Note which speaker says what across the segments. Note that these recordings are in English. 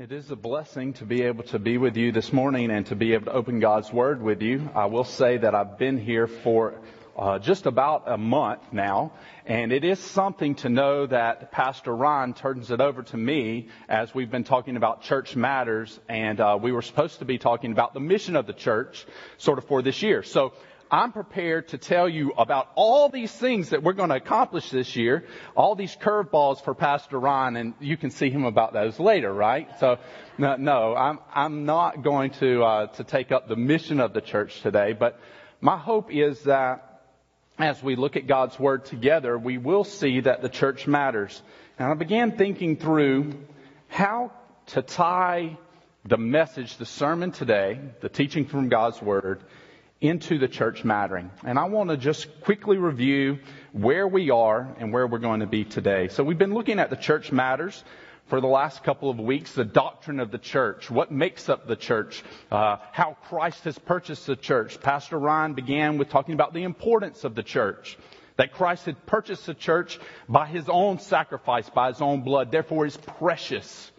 Speaker 1: It is a blessing to be able to be with you this morning and to be able to open God's Word with you. I will say that I've been here for uh, just about a month now, and it is something to know that Pastor Ron turns it over to me as we've been talking about church matters, and uh, we were supposed to be talking about the mission of the church sort of for this year. So I'm prepared to tell you about all these things that we're going to accomplish this year, all these curveballs for Pastor Ron, and you can see him about those later, right? So, no, no I'm, I'm not going to, uh, to take up the mission of the church today, but my hope is that as we look at God's Word together, we will see that the church matters. And I began thinking through how to tie the message, the sermon today, the teaching from God's Word, into the church mattering. And I want to just quickly review where we are and where we're going to be today. So we've been looking at the church matters for the last couple of weeks, the doctrine of the church, what makes up the church, uh, how Christ has purchased the church. Pastor Ryan began with talking about the importance of the church. That Christ had purchased the church by his own sacrifice, by his own blood, therefore is precious.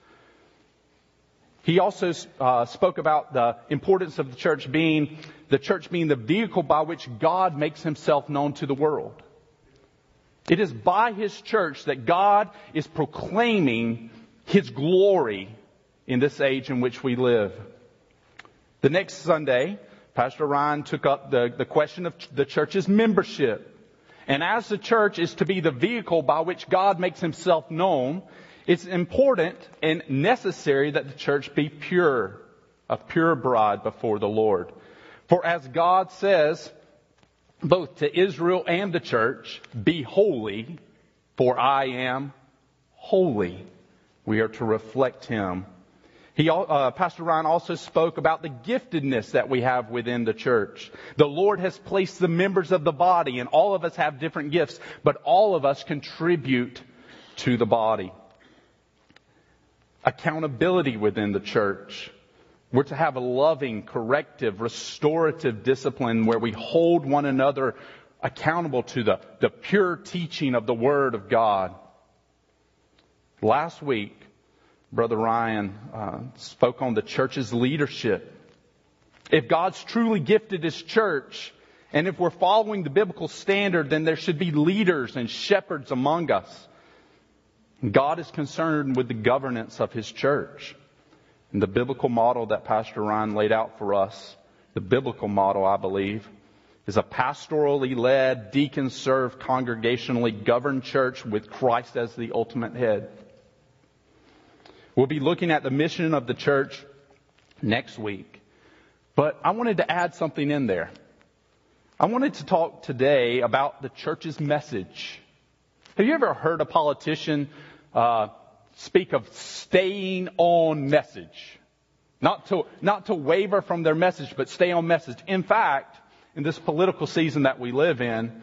Speaker 1: He also uh, spoke about the importance of the church being the church being the vehicle by which God makes himself known to the world. It is by his church that God is proclaiming his glory in this age in which we live. The next Sunday, Pastor Ryan took up the, the question of the church's membership. And as the church is to be the vehicle by which God makes himself known, it's important and necessary that the church be pure, a pure bride before the Lord. For as God says, both to Israel and the church, be holy, for I am holy. We are to reflect Him. He, uh, Pastor Ryan also spoke about the giftedness that we have within the church. The Lord has placed the members of the body, and all of us have different gifts, but all of us contribute to the body. Accountability within the church. We're to have a loving, corrective, restorative discipline where we hold one another accountable to the, the pure teaching of the Word of God. Last week, Brother Ryan uh, spoke on the church's leadership. If God's truly gifted His church, and if we're following the biblical standard, then there should be leaders and shepherds among us. God is concerned with the governance of His church. And the biblical model that Pastor Ryan laid out for us, the biblical model, I believe, is a pastorally led, deacon served, congregationally governed church with Christ as the ultimate head. We'll be looking at the mission of the church next week. But I wanted to add something in there. I wanted to talk today about the church's message. Have you ever heard a politician uh, speak of staying on message. Not to, not to waver from their message, but stay on message. In fact, in this political season that we live in,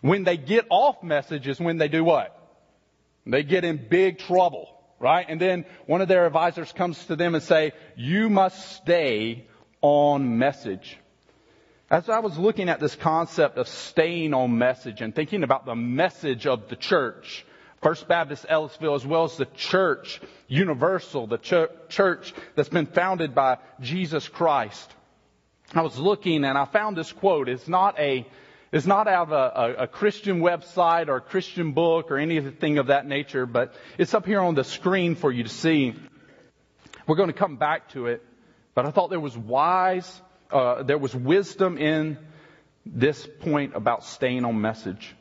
Speaker 1: when they get off message is when they do what? They get in big trouble, right? And then one of their advisors comes to them and say, you must stay on message. As I was looking at this concept of staying on message and thinking about the message of the church, First Baptist Ellisville, as well as the church universal, the ch- church that's been founded by Jesus Christ. I was looking and I found this quote. It's not a, it's not out of a, a, a Christian website or a Christian book or anything of that nature, but it's up here on the screen for you to see. We're going to come back to it, but I thought there was wise, uh, there was wisdom in this point about staying on message.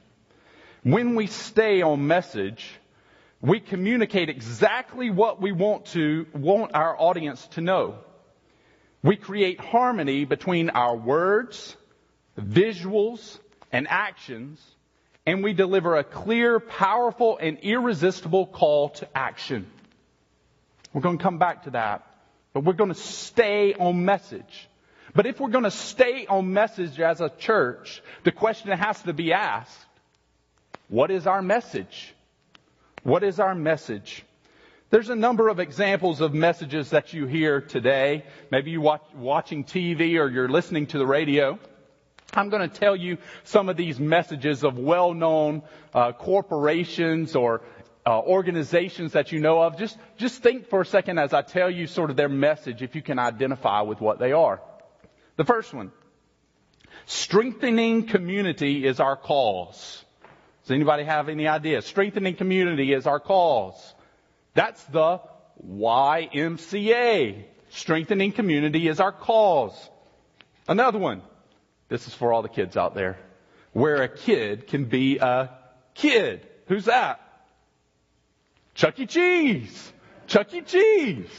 Speaker 1: When we stay on message, we communicate exactly what we want to, want our audience to know. We create harmony between our words, visuals, and actions, and we deliver a clear, powerful, and irresistible call to action. We're going to come back to that, but we're going to stay on message. But if we're going to stay on message as a church, the question has to be asked what is our message? What is our message? There's a number of examples of messages that you hear today. Maybe you're watch, watching TV or you're listening to the radio. I'm going to tell you some of these messages of well-known uh, corporations or uh, organizations that you know of, just, just think for a second as I tell you sort of their message if you can identify with what they are. The first one. Strengthening community is our cause. Does anybody have any ideas? Strengthening community is our cause. That's the YMCA. Strengthening community is our cause. Another one. This is for all the kids out there. Where a kid can be a kid. Who's that? Chuck E. Cheese. Chuck E. Cheese.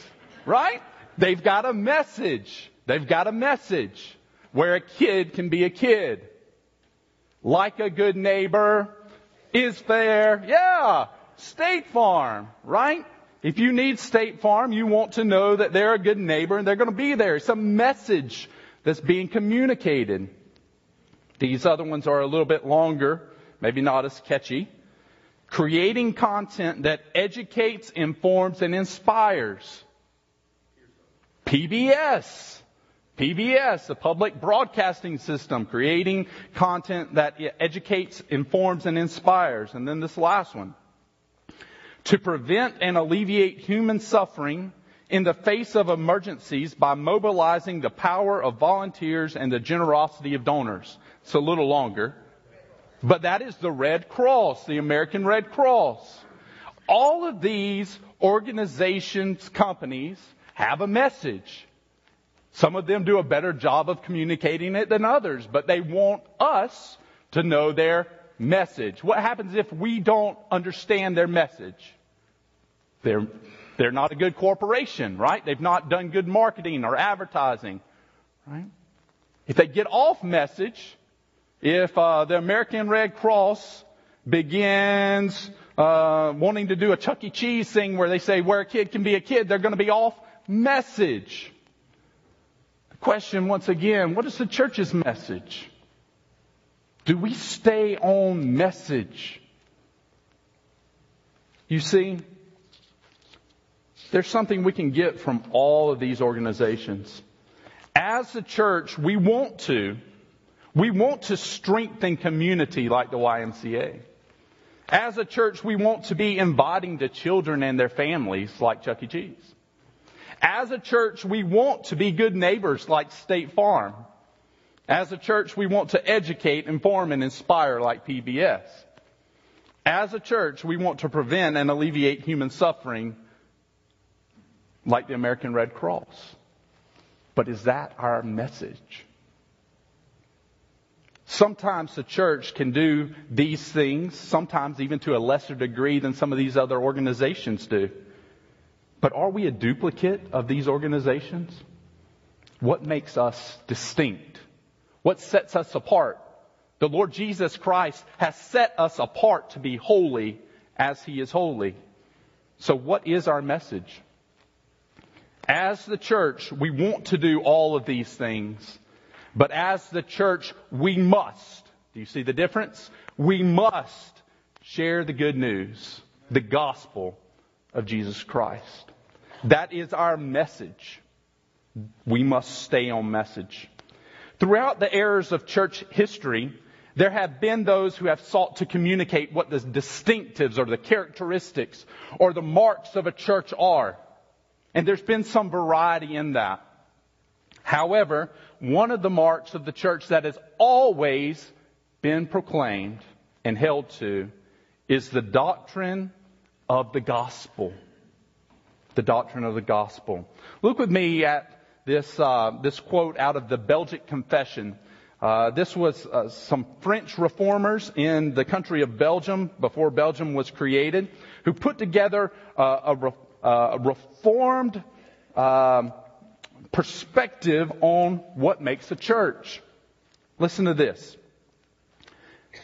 Speaker 1: Right? They've got a message. They've got a message where a kid can be a kid. Like a good neighbor is fair. Yeah. State Farm, right? If you need State Farm, you want to know that they're a good neighbor and they're going to be there. It's a message that's being communicated. These other ones are a little bit longer, maybe not as catchy. Creating content that educates, informs, and inspires. PBS. PBS, the public broadcasting system, creating content that educates, informs, and inspires. And then this last one. To prevent and alleviate human suffering in the face of emergencies by mobilizing the power of volunteers and the generosity of donors. It's a little longer. But that is the Red Cross, the American Red Cross. All of these organizations, companies, have a message. Some of them do a better job of communicating it than others, but they want us to know their message. What happens if we don't understand their message? They're, they're not a good corporation, right? They've not done good marketing or advertising, right? If they get off message, if uh, the American Red Cross begins uh, wanting to do a Chuck E. Cheese thing where they say where a kid can be a kid, they're going to be off message. The question once again, what is the church's message? Do we stay on message? You see, there's something we can get from all of these organizations. As a church, we want to, we want to strengthen community like the YMCA. As a church, we want to be inviting to children and their families like Chuck E. Cheese. As a church, we want to be good neighbors like State Farm. As a church, we want to educate, inform, and inspire like PBS. As a church, we want to prevent and alleviate human suffering like the American Red Cross. But is that our message? Sometimes the church can do these things, sometimes even to a lesser degree than some of these other organizations do. But are we a duplicate of these organizations? What makes us distinct? What sets us apart? The Lord Jesus Christ has set us apart to be holy as He is holy. So what is our message? As the church, we want to do all of these things, but as the church, we must. Do you see the difference? We must share the good news, the gospel of Jesus Christ. That is our message. We must stay on message. Throughout the eras of church history, there have been those who have sought to communicate what the distinctives or the characteristics or the marks of a church are. And there's been some variety in that. However, one of the marks of the church that has always been proclaimed and held to is the doctrine of the gospel. The doctrine of the gospel. Look with me at this, uh, this quote out of the Belgic Confession. Uh, this was uh, some French reformers in the country of Belgium before Belgium was created, who put together uh, a, re- uh, reformed um, perspective on what makes a church. Listen to this.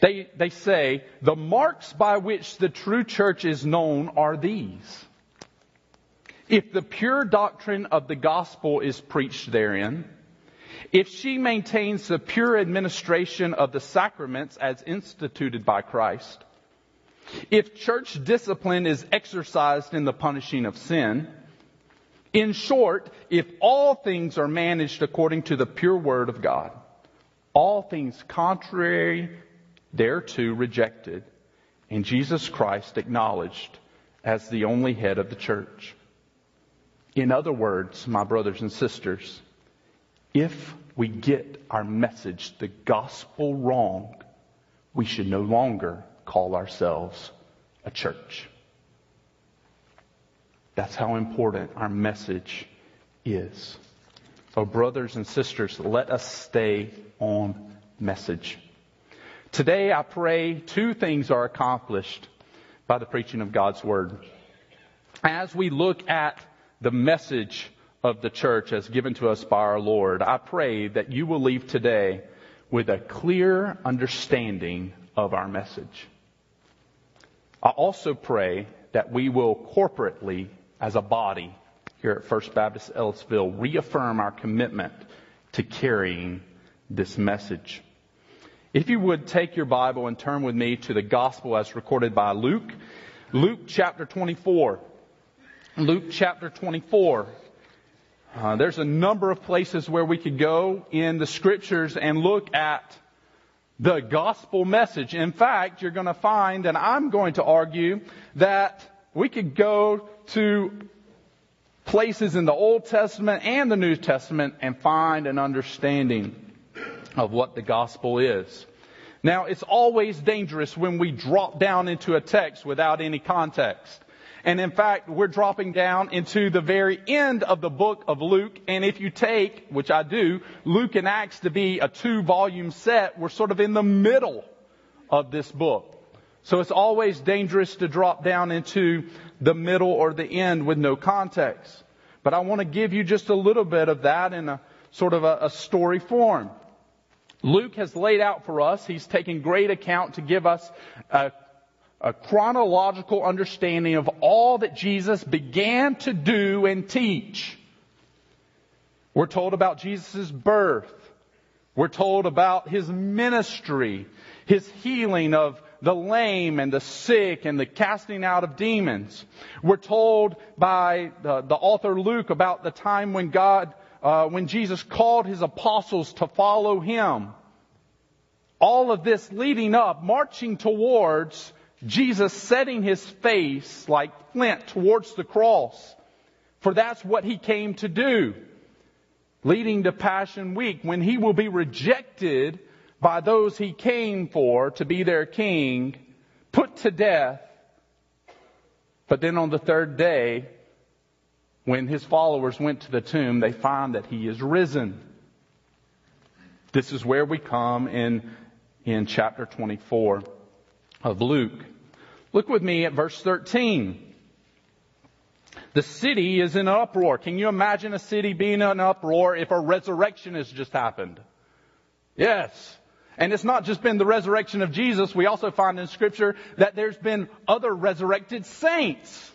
Speaker 1: They, they say, the marks by which the true church is known are these. If the pure doctrine of the gospel is preached therein, if she maintains the pure administration of the sacraments as instituted by Christ, if church discipline is exercised in the punishing of sin, in short, if all things are managed according to the pure word of God, all things contrary thereto rejected, and Jesus Christ acknowledged as the only head of the church. In other words, my brothers and sisters, if we get our message, the gospel, wrong, we should no longer call ourselves a church. That's how important our message is. So, brothers and sisters, let us stay on message. Today, I pray two things are accomplished by the preaching of God's Word. As we look at the message of the church as given to us by our Lord, I pray that you will leave today with a clear understanding of our message. I also pray that we will corporately, as a body here at First Baptist Ellisville, reaffirm our commitment to carrying this message. If you would take your Bible and turn with me to the gospel as recorded by Luke, Luke chapter 24. Luke chapter 24. Uh, there's a number of places where we could go in the scriptures and look at the gospel message. In fact, you're going to find, and I'm going to argue, that we could go to places in the Old Testament and the New Testament and find an understanding of what the gospel is. Now, it's always dangerous when we drop down into a text without any context. And in fact, we're dropping down into the very end of the book of Luke. And if you take, which I do, Luke and Acts to be a two volume set, we're sort of in the middle of this book. So it's always dangerous to drop down into the middle or the end with no context. But I want to give you just a little bit of that in a sort of a, a story form. Luke has laid out for us, he's taken great account to give us a a chronological understanding of all that Jesus began to do and teach. We're told about Jesus' birth. We're told about his ministry, his healing of the lame and the sick and the casting out of demons. We're told by the, the author Luke about the time when God, uh, when Jesus called his apostles to follow him. All of this leading up, marching towards Jesus setting his face like flint towards the cross. For that's what he came to do. Leading to Passion Week when he will be rejected by those he came for to be their king, put to death. But then on the third day, when his followers went to the tomb, they find that he is risen. This is where we come in, in chapter 24 of Luke. Look with me at verse 13. The city is in uproar. Can you imagine a city being in uproar if a resurrection has just happened? Yes. And it's not just been the resurrection of Jesus. We also find in scripture that there's been other resurrected saints.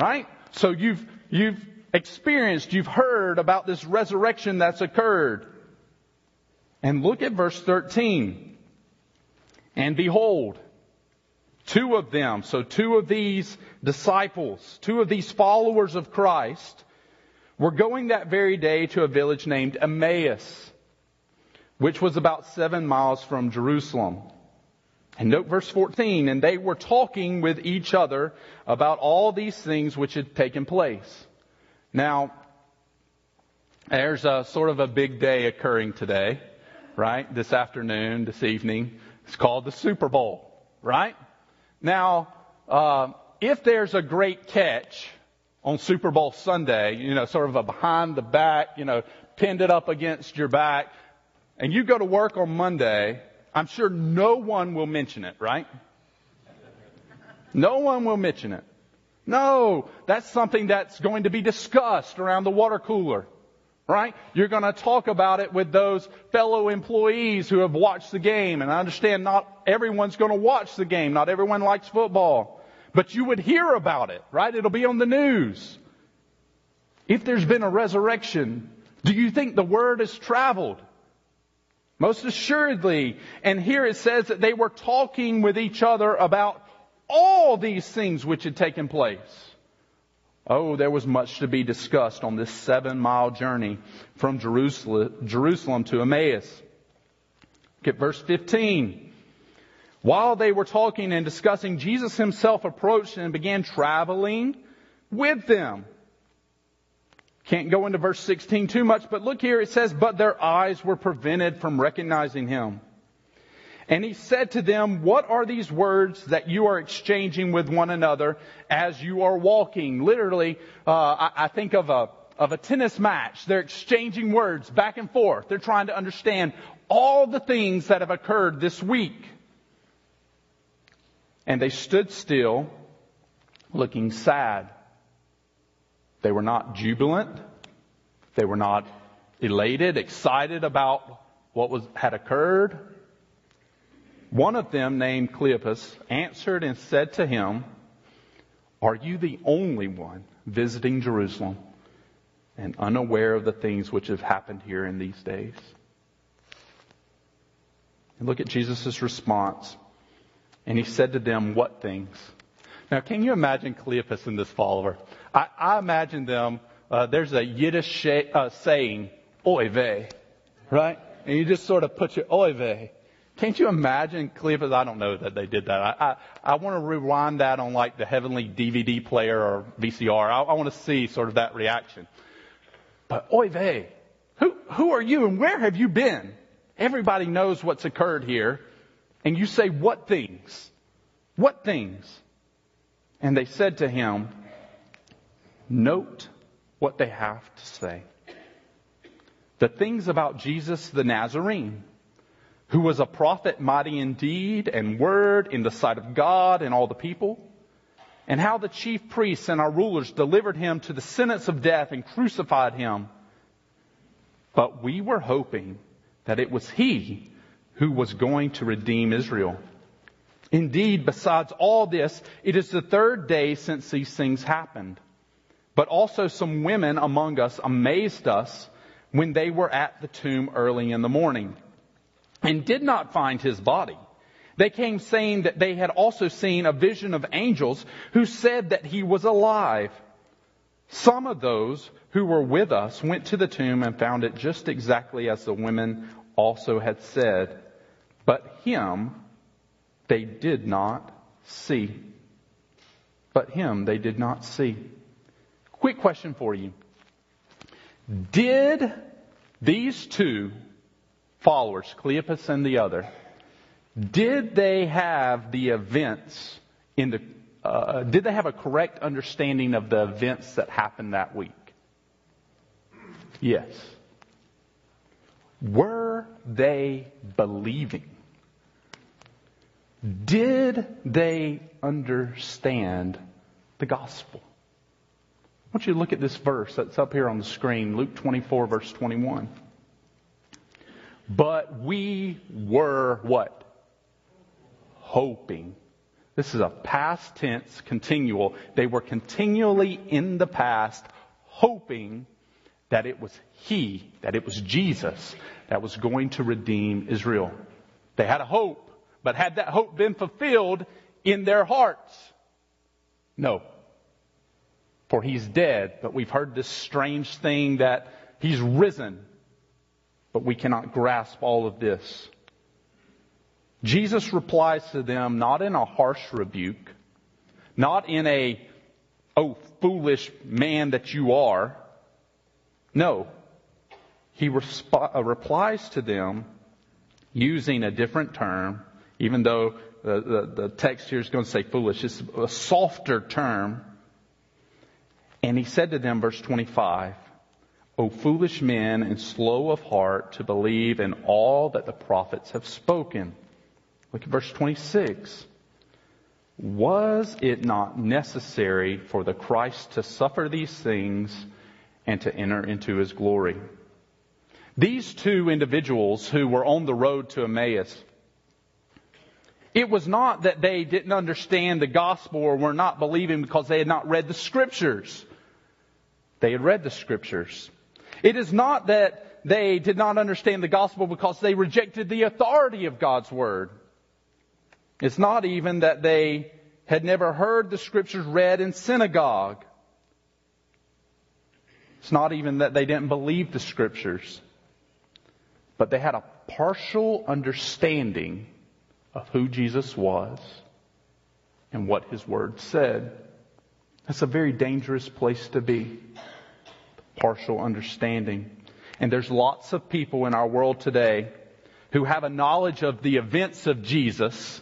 Speaker 1: Right? So you've, you've experienced, you've heard about this resurrection that's occurred. And look at verse 13. And behold, Two of them, so two of these disciples, two of these followers of Christ, were going that very day to a village named Emmaus, which was about seven miles from Jerusalem. And note verse 14, and they were talking with each other about all these things which had taken place. Now, there's a sort of a big day occurring today, right? This afternoon, this evening. It's called the Super Bowl, right? Now, uh, if there's a great catch on Super Bowl Sunday, you know, sort of a behind the back, you know, pinned it up against your back, and you go to work on Monday, I'm sure no one will mention it, right? No one will mention it. No, that's something that's going to be discussed around the water cooler right? You're going to talk about it with those fellow employees who have watched the game. And I understand not everyone's going to watch the game. Not everyone likes football. But you would hear about it, right? It'll be on the news. If there's been a resurrection, do you think the word has traveled? Most assuredly. And here it says that they were talking with each other about all these things which had taken place. Oh, there was much to be discussed on this seven mile journey from Jerusalem, to Emmaus. Look at verse 15. While they were talking and discussing, Jesus himself approached and began traveling with them. Can't go into verse 16 too much, but look here, it says, but their eyes were prevented from recognizing him. And he said to them, what are these words that you are exchanging with one another as you are walking? Literally, uh, I, I think of a, of a tennis match. They're exchanging words back and forth. They're trying to understand all the things that have occurred this week. And they stood still, looking sad. They were not jubilant. They were not elated, excited about what was, had occurred. One of them, named Cleopas, answered and said to him, Are you the only one visiting Jerusalem and unaware of the things which have happened here in these days? And look at Jesus' response. And he said to them, What things? Now, can you imagine Cleopas and this follower? I, I imagine them, uh, there's a Yiddish sh- uh, saying, oy vey, right? And you just sort of put your oy vey. Can't you imagine Cleopas? I don't know that they did that. I, I, I want to rewind that on like the heavenly DVD player or VCR. I, I want to see sort of that reaction. But oy vey, who, who are you and where have you been? Everybody knows what's occurred here. And you say, what things? What things? And they said to him, note what they have to say. The things about Jesus the Nazarene, who was a prophet mighty in deed and word in the sight of God and all the people, and how the chief priests and our rulers delivered him to the sentence of death and crucified him. But we were hoping that it was he who was going to redeem Israel. Indeed, besides all this, it is the third day since these things happened. But also some women among us amazed us when they were at the tomb early in the morning and did not find his body. They came saying that they had also seen a vision of angels who said that he was alive. Some of those who were with us went to the tomb and found it just exactly as the women also had said, but him they did not see. But him they did not see. Quick question for you. Did these two followers, Cleopas and the other, did they have the events in the, uh, did they have a correct understanding of the events that happened that week? Yes. Were they believing? Did they understand the gospel? I want you to look at this verse that's up here on the screen, Luke 24 verse 21. But we were what? Hoping. This is a past tense, continual. They were continually in the past hoping that it was He, that it was Jesus that was going to redeem Israel. They had a hope, but had that hope been fulfilled in their hearts? No. For He's dead, but we've heard this strange thing that He's risen, but we cannot grasp all of this. Jesus replies to them not in a harsh rebuke, not in a, oh, foolish man that you are, no. He resp- uh, replies to them using a different term, even though the, the, the text here is going to say foolish. It's a softer term. And he said to them, verse 25, O foolish men and slow of heart to believe in all that the prophets have spoken. Look at verse 26. Was it not necessary for the Christ to suffer these things and to enter into his glory. These two individuals who were on the road to Emmaus, it was not that they didn't understand the gospel or were not believing because they had not read the scriptures. They had read the scriptures. It is not that they did not understand the gospel because they rejected the authority of God's word. It's not even that they had never heard the scriptures read in synagogue. It's not even that they didn't believe the scriptures, but they had a partial understanding of who Jesus was and what his word said. That's a very dangerous place to be. Partial understanding. And there's lots of people in our world today who have a knowledge of the events of Jesus,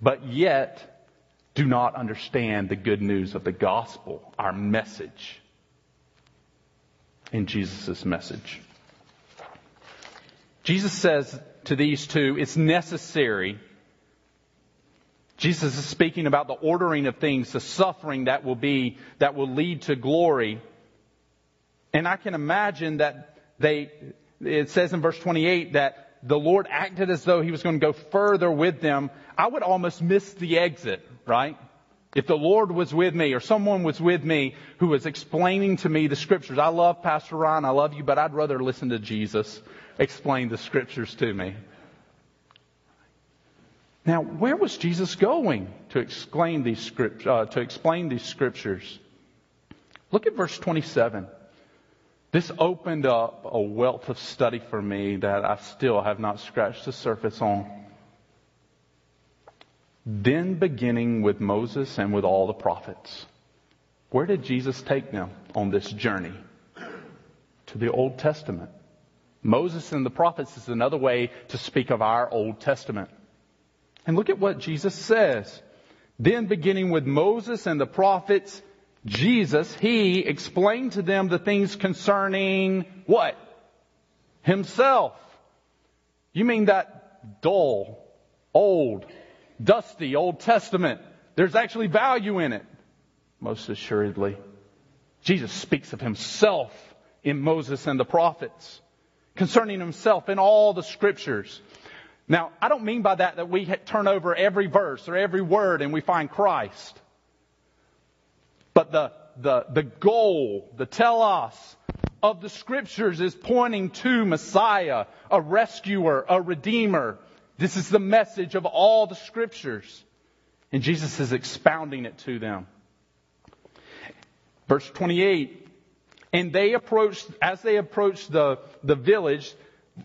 Speaker 1: but yet do not understand the good news of the gospel, our message in Jesus' message. Jesus says to these two, it's necessary. Jesus is speaking about the ordering of things, the suffering that will be, that will lead to glory. And I can imagine that they, it says in verse 28 that the Lord acted as though he was going to go further with them. I would almost miss the exit, right? If the Lord was with me or someone was with me who was explaining to me the scriptures. I love Pastor Ryan. I love you, but I'd rather listen to Jesus explain the scriptures to me. Now, where was Jesus going to explain these script, uh, to explain these scriptures? Look at verse 27. This opened up a wealth of study for me that I still have not scratched the surface on. Then beginning with Moses and with all the prophets. Where did Jesus take them on this journey? To the Old Testament. Moses and the prophets is another way to speak of our Old Testament. And look at what Jesus says. Then beginning with Moses and the prophets, Jesus, He explained to them the things concerning what? Himself. You mean that dull, old, dusty Old Testament? There's actually value in it. Most assuredly. Jesus speaks of Himself in Moses and the prophets. Concerning Himself in all the scriptures. Now, I don't mean by that that we turn over every verse or every word and we find Christ. But the, the, the goal, the telos of the scriptures is pointing to Messiah, a rescuer, a redeemer. This is the message of all the scriptures. And Jesus is expounding it to them. Verse 28. And they approached, as they approached the, the village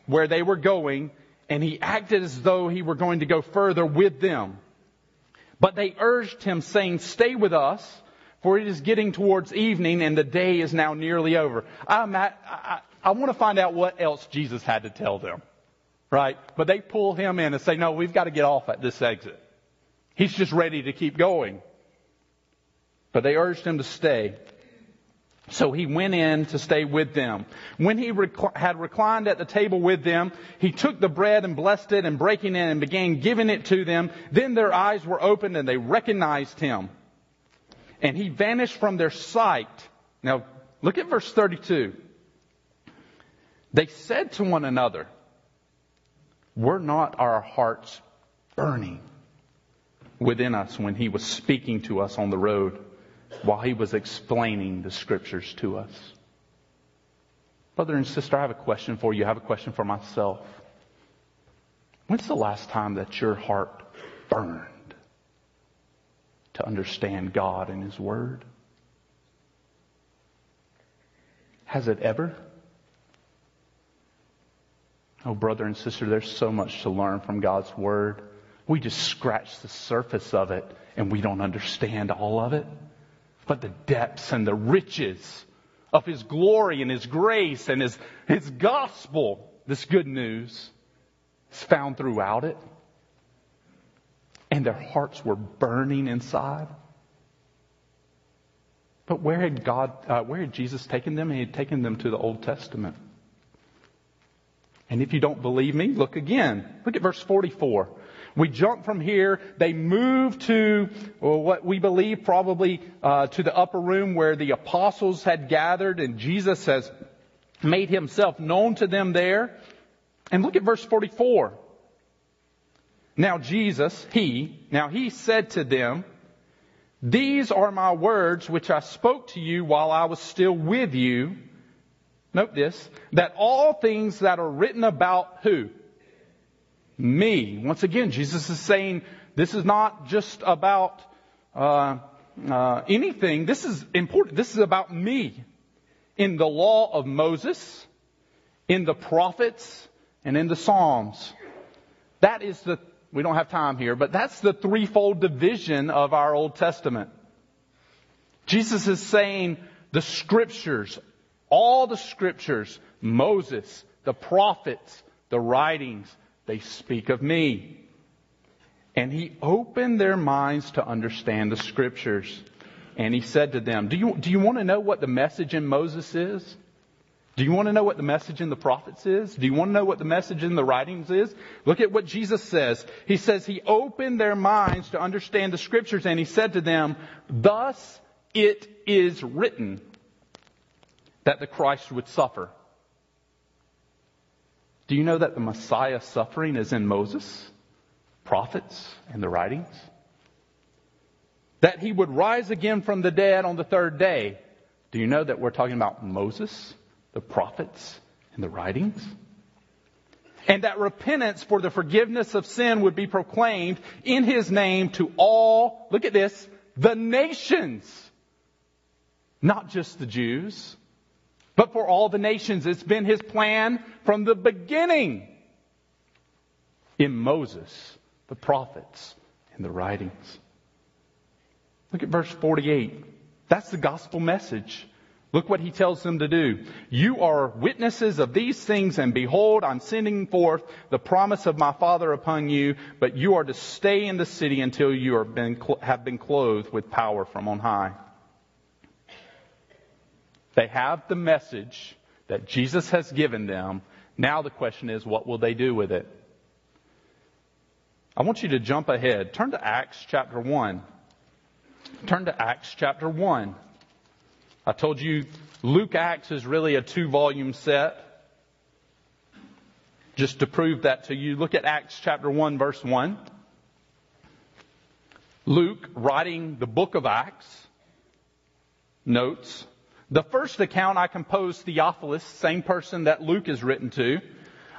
Speaker 1: where they were going, and he acted as though he were going to go further with them. But they urged him saying, stay with us for it is getting towards evening and the day is now nearly over. I'm at, I, I want to find out what else Jesus had to tell them. Right? But they pull him in and say, no, we've got to get off at this exit. He's just ready to keep going. But they urged him to stay. So he went in to stay with them. When he rec- had reclined at the table with them, he took the bread and blessed it and breaking it and began giving it to them. Then their eyes were opened and they recognized him and he vanished from their sight. Now, look at verse 32. They said to one another, Were not our hearts burning within us when he was speaking to us on the road while he was explaining the scriptures to us? Brother and sister, I have a question for you. I have a question for myself. When's the last time that your heart burned? To understand God and His Word? Has it ever? Oh, brother and sister, there's so much to learn from God's Word. We just scratch the surface of it and we don't understand all of it. But the depths and the riches of His glory and His grace and His, His gospel, this good news, is found throughout it and their hearts were burning inside. But where had God, uh, where had Jesus taken them? He had taken them to the Old Testament. And if you don't believe me, look again. Look at verse 44. We jump from here. They move to what we believe probably uh, to the upper room where the apostles had gathered, and Jesus has made himself known to them there. And look at verse 44. Now Jesus, he, now he said to them, These are my words which I spoke to you while I was still with you. Note this, that all things that are written about who? Me. Once again, Jesus is saying this is not just about uh, uh, anything. This is important. This is about me. In the law of Moses, in the prophets, and in the Psalms. That is the We don't have time here, but that's the threefold division of our Old Testament. Jesus is saying the scriptures, all the scriptures, Moses, the prophets, the writings, they speak of me. And he opened their minds to understand the scriptures. And he said to them, do you, do you want to know what the message in Moses is? Do you want to know what the message in the prophets is? Do you want to know what the message in the writings is? Look at what Jesus says. He says he opened their minds to understand the scriptures and he said to them, thus it is written that the Christ would suffer. Do you know that the Messiah suffering is in Moses, prophets, and the writings? That he would rise again from the dead on the third day. Do you know that we're talking about Moses, the prophets, and the writings? And that repentance for the forgiveness of sin would be proclaimed in his name to all, look at this, the nations. Not just the Jews, but for all the nations. It's been his plan from the beginning in Moses, the prophets, and the writings. Look at verse 48. That's the gospel message. Look what he tells them to do. You are witnesses of these things, and behold, I'm sending forth the promise of my Father upon you, but you are to stay in the city until you been, have been clothed with power from on high. They have the message that Jesus has given them. Now the question is, what will they do with it? I want you to jump ahead. Turn to Acts chapter 1. Turn to Acts chapter 1. I told you Luke Acts is really a two volume set. Just to prove that to you, look at Acts chapter 1 verse 1. Luke, writing the book of Acts, notes, the first account I composed Theophilus, same person that Luke is written to,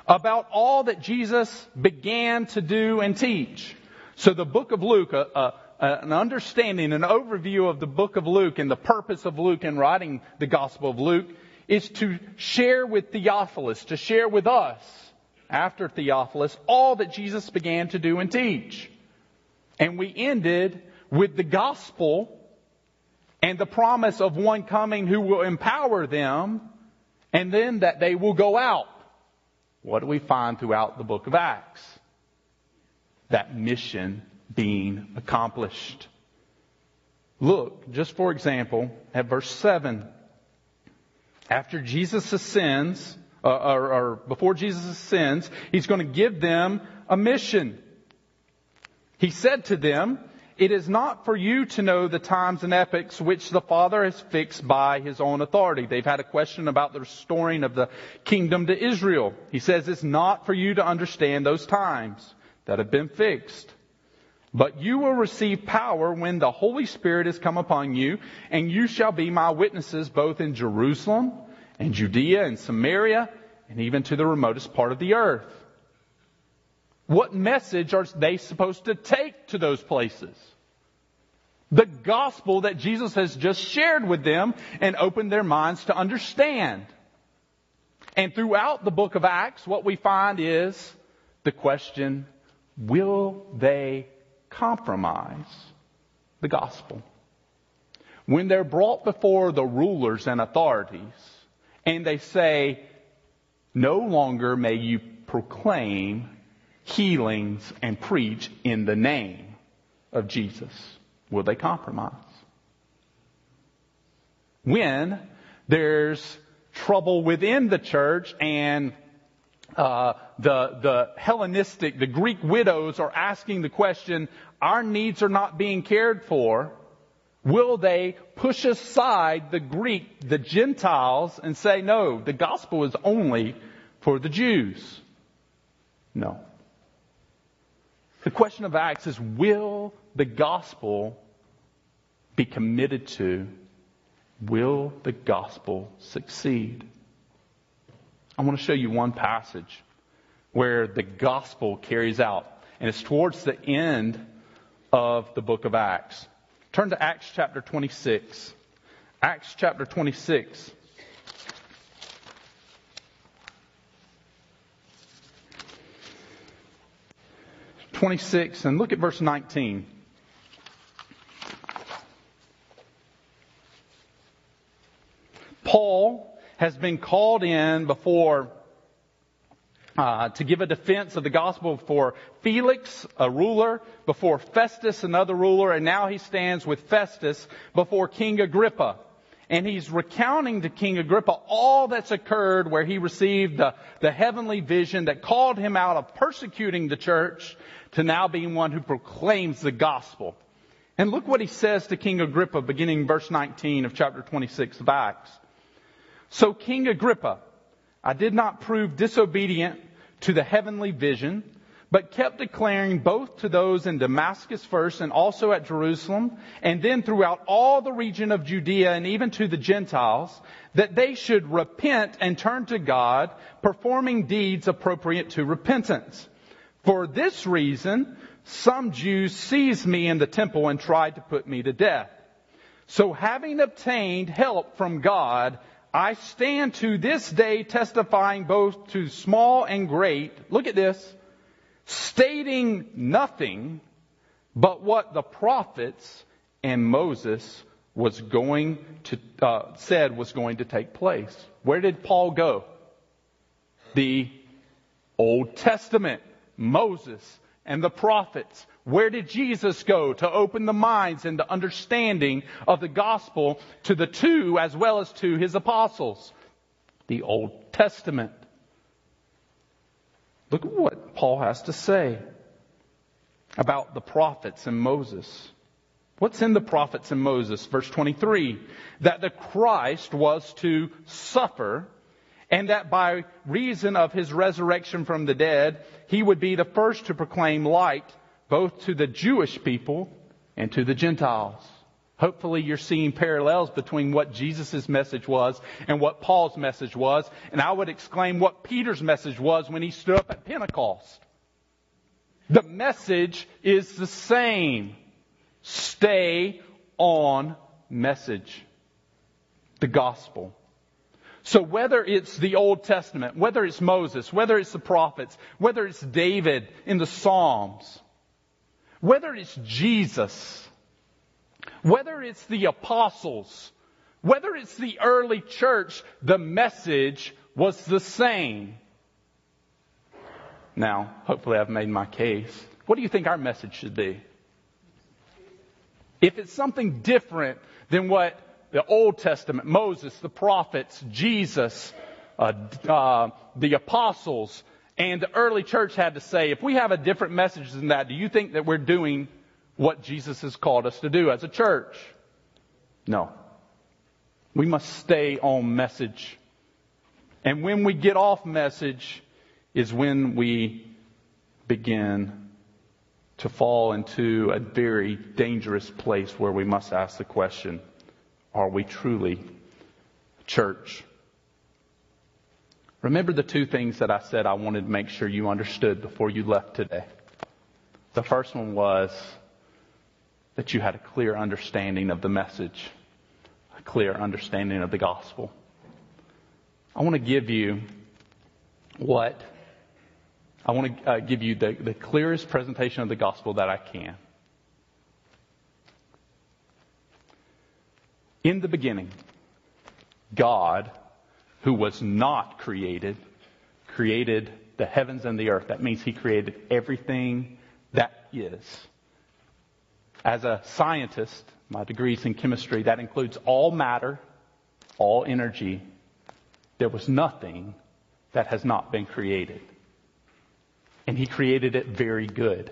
Speaker 1: about all that Jesus began to do and teach. So the book of Luke, a, a, Uh, an understanding, an overview of the book of Luke and the purpose of Luke in writing the Gospel of Luke is to share with Theophilus, to share with us, after Theophilus, all that Jesus began to do and teach. And we ended with the gospel and the promise of one coming who will empower them and then that they will go out. What do we find throughout the book of Acts? That mission being accomplished. Look, just for example, at verse 7. After Jesus ascends, uh, or, or before Jesus ascends, he's going to give them a mission. He said to them, it is not for you to know the times and epochs which the Father has fixed by his own authority. They've had a question about the restoring of the kingdom to Israel. He says it's not for you to understand those times that have been fixed. But you will receive power when the Holy Spirit has come upon you, and you shall be my witnesses both in Jerusalem and Judea and Samaria and even to the remotest part of the earth. What message are they supposed to take to those places? The gospel that Jesus has just shared with them and opened their minds to understand. And throughout the book of Acts, what we find is the question, will they compromise the gospel? When they're brought before the rulers and authorities and they say, no longer may you proclaim healings and preach in the name of Jesus? Will they compromise? When there's trouble within the church and uh, the the Hellenistic, the Greek widows are asking the question: Our needs are not being cared for. Will they push aside the Greek, the Gentiles, and say, no, the gospel is only for the Jews? No. The question of Acts is will the gospel be committed to? Will the gospel succeed? I want to show you one passage where the gospel carries out, and it's towards the end of the book of Acts. Turn to Acts chapter 26. Acts chapter 26. 26 and look at verse 19. Paul has been called in before uh, to give a defense of the gospel before Felix, a ruler, before Festus, another ruler, and now he stands with Festus before King Agrippa. And he's recounting to King Agrippa all that's occurred where he received the, the heavenly vision that called him out of persecuting the church to now being one who proclaims the gospel. And look what he says to King Agrippa beginning verse 19 of chapter 26 of Acts. So King Agrippa, I did not prove disobedient to the heavenly vision, but kept declaring both to those in Damascus first and also at Jerusalem, and then throughout all the region of Judea and even to the Gentiles, that they should repent and turn to God, performing deeds appropriate to repentance. For this reason, some Jews seized me in the temple and tried to put me to death. So having obtained help from God, I stand to this day testifying both to small and great, look at this, stating nothing but what the prophets and Moses was going to, uh, said was going to take place. Where did Paul go? The Old Testament, Moses and the prophets. Where did Jesus go to open the minds and the understanding of the gospel to the two as well as to his apostles? The Old Testament. Look at what Paul has to say about the prophets and Moses. What's in the prophets and Moses? Verse 23. That the Christ was to suffer and that by reason of his resurrection from the dead, he would be the first to proclaim light both to the Jewish people and to the Gentiles. Hopefully you're seeing parallels between what Jesus' message was and what Paul's message was. And I would exclaim what Peter's message was when he stood up at Pentecost. The message is the same. Stay on message. The gospel. So whether it's the Old Testament, whether it's Moses, whether it's the prophets, whether it's David in the Psalms, whether it's Jesus, whether it's the apostles, whether it's the early church, the message was the same. Now, hopefully I've made my case. What do you think our message should be? If it's something different than what the Old Testament, Moses, the prophets, Jesus, uh, uh, the apostles, and the early church had to say, if we have a different message than that, do you think that we're doing what Jesus has called us to do as a church? No. We must stay on message. And when we get off message is when we begin to fall into a very dangerous place where we must ask the question, are we truly church? Remember the two things that I said I wanted to make sure you understood before you left today. The first one was that you had a clear understanding of the message, a clear understanding of the gospel. I want to give you what I want to uh, give you the, the clearest presentation of the gospel that I can. In the beginning, God, who was not created, created the heavens and the earth. That means he created everything that is. As a scientist, my degrees in chemistry, that includes all matter, all energy. There was nothing that has not been created. And he created it very good.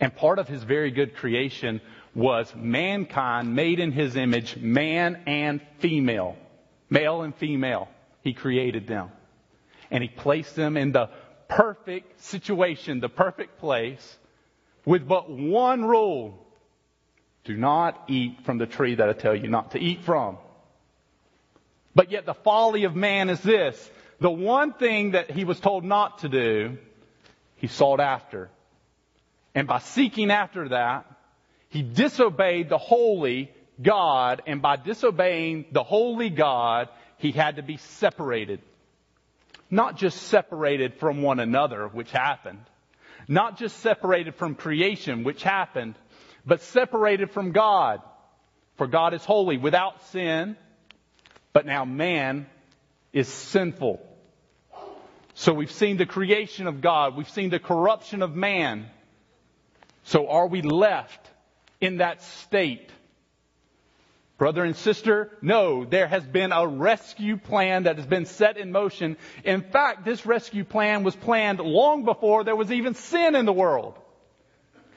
Speaker 1: And part of his very good creation was mankind made in his image, man and female. Male and female. He created them. And he placed them in the perfect situation, the perfect place, with but one rule. Do not eat from the tree that I tell you not to eat from. But yet the folly of man is this. The one thing that he was told not to do, he sought after. And by seeking after that, he disobeyed the holy God, and by disobeying the holy God, he had to be separated. Not just separated from one another, which happened. Not just separated from creation, which happened, but separated from God. For God is holy, without sin, but now man is sinful. So we've seen the creation of God. We've seen the corruption of man. So are we left in that state? Brother and sister, no, there has been a rescue plan that has been set in motion. In fact, this rescue plan was planned long before there was even sin in the world.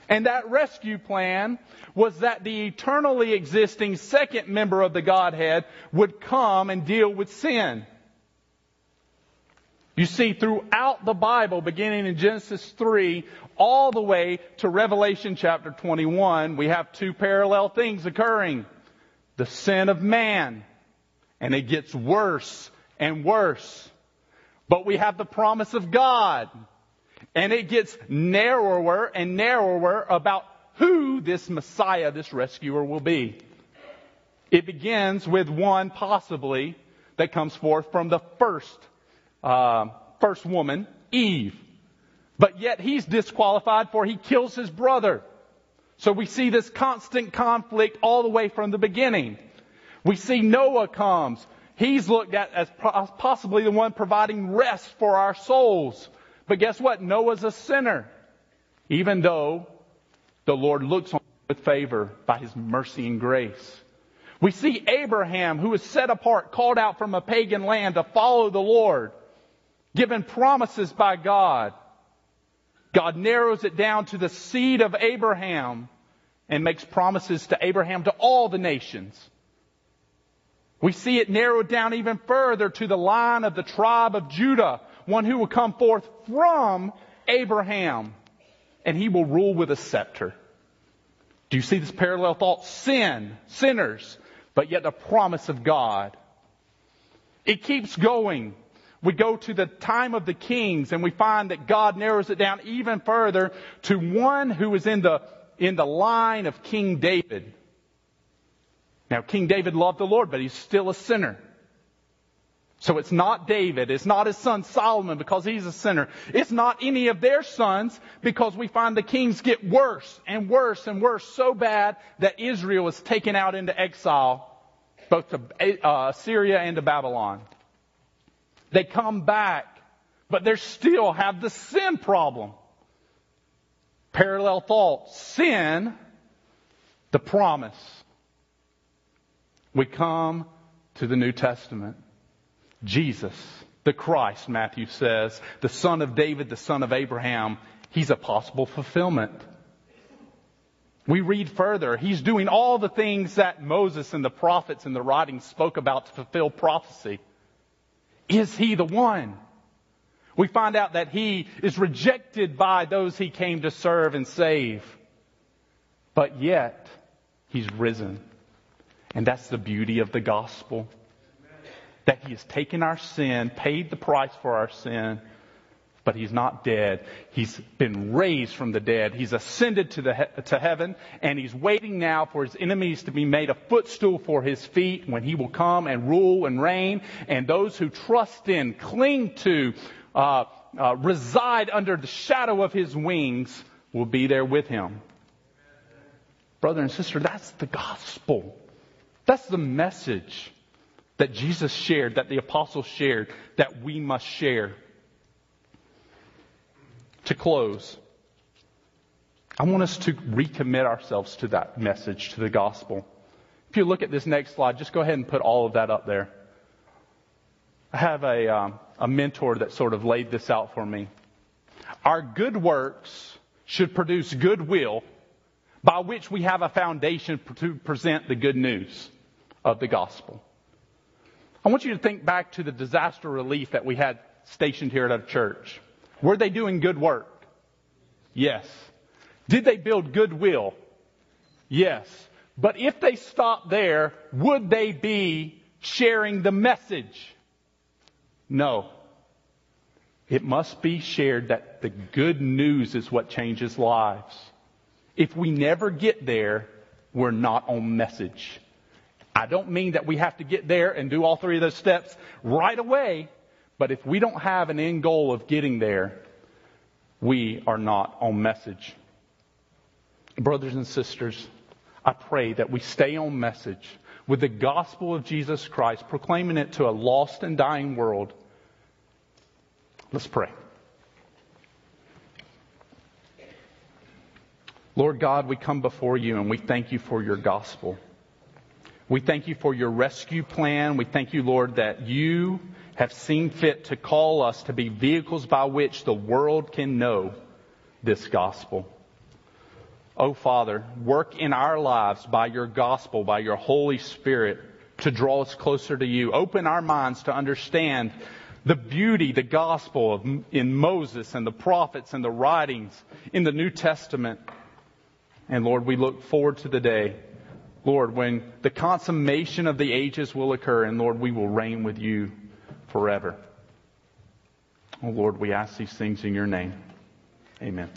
Speaker 1: And that rescue plan was that the eternally existing second member of the Godhead would come and deal with sin. You see, throughout the Bible, beginning in Genesis 3, all the way to Revelation chapter 21, we have two parallel things occurring the sin of man. And it gets worse and worse. But we have the promise of God. And it gets narrower and narrower about who this Messiah, this rescuer will be. It begins with one possibly that comes forth from the first, uh, first woman, Eve. But yet he's disqualified for he kills his brother. So we see this constant conflict all the way from the beginning. We see Noah comes. He's looked at as possibly the one providing rest for our souls. But guess what? Noah's a sinner. Even though the Lord looks on him with favor by his mercy and grace. We see Abraham, who is set apart, called out from a pagan land to follow the Lord, given promises by God. God narrows it down to the seed of Abraham and makes promises to Abraham to all the nations. We see it narrowed down even further to the line of the tribe of Judah, one who will come forth from Abraham, and he will rule with a scepter. Do you see this parallel thought? Sin, sinners, but yet the promise of God. It keeps going we go to the time of the kings and we find that God narrows it down even further to one who is in the, in the line of King David. Now, King David loved the Lord, but he's still a sinner. So it's not David. It's not his son Solomon because he's a sinner. It's not any of their sons because we find the kings get worse and worse and worse so bad that Israel is taken out into exile, both to uh, Syria and to Babylon. They come back, but they still have the sin problem. Parallel thought. Sin, the promise. We come to the New Testament. Jesus, the Christ, Matthew says, the son of David, the son of Abraham, he's a possible fulfillment. We read further. He's doing all the things that Moses and the prophets and the writings spoke about to fulfill prophecy. Is he the one? We find out that he is rejected by those he came to serve and save. But yet, he's risen. And that's the beauty of the gospel. That he has taken our sin, paid the price for our sin, but he's not dead. He's been raised from the dead. He's ascended to, the, to heaven, and he's waiting now for his enemies to be made a footstool for his feet when he will come and rule and reign. And those who trust in, cling to, uh, uh, reside under the shadow of his wings will be there with him. Brother and sister, that's the gospel. That's the message that Jesus shared, that the apostles shared, that we must share to close, I want us to recommit ourselves to that message, to the gospel. If you look at this next slide, just go ahead and put all of that up there. I have a, um, a mentor that sort of laid this out for me. Our good works should produce goodwill by which we have a foundation to present the good news of the gospel. I want you to think back to the disaster relief that we had stationed here at our church. Were they doing good work? Yes. Did they build goodwill? Yes. But if they stopped there, would they be sharing the message? No. It must be shared that the good news is what changes lives. If we never get there, we're not on message. I don't mean that we have to get there and do all three of those steps right away. But if we don't have an end goal of getting there, we are not on message. Brothers and sisters, I pray that we stay on message with the gospel of Jesus Christ, proclaiming it to a lost and dying world. Let's pray. Lord God, we come before you and we thank you for your gospel. We thank you for your rescue plan. We thank you, Lord, that you have seen fit to call us to be vehicles by which the world can know this gospel. Oh, Father, work in our lives by your gospel, by your Holy Spirit to draw us closer to you. Open our minds to understand the beauty, the gospel of, in Moses and the prophets and the writings in the New Testament. And Lord, we look forward to the day, Lord, when the consummation of the ages will occur and Lord, we will reign with you forever. Oh Lord, we ask these things in your name. Amen.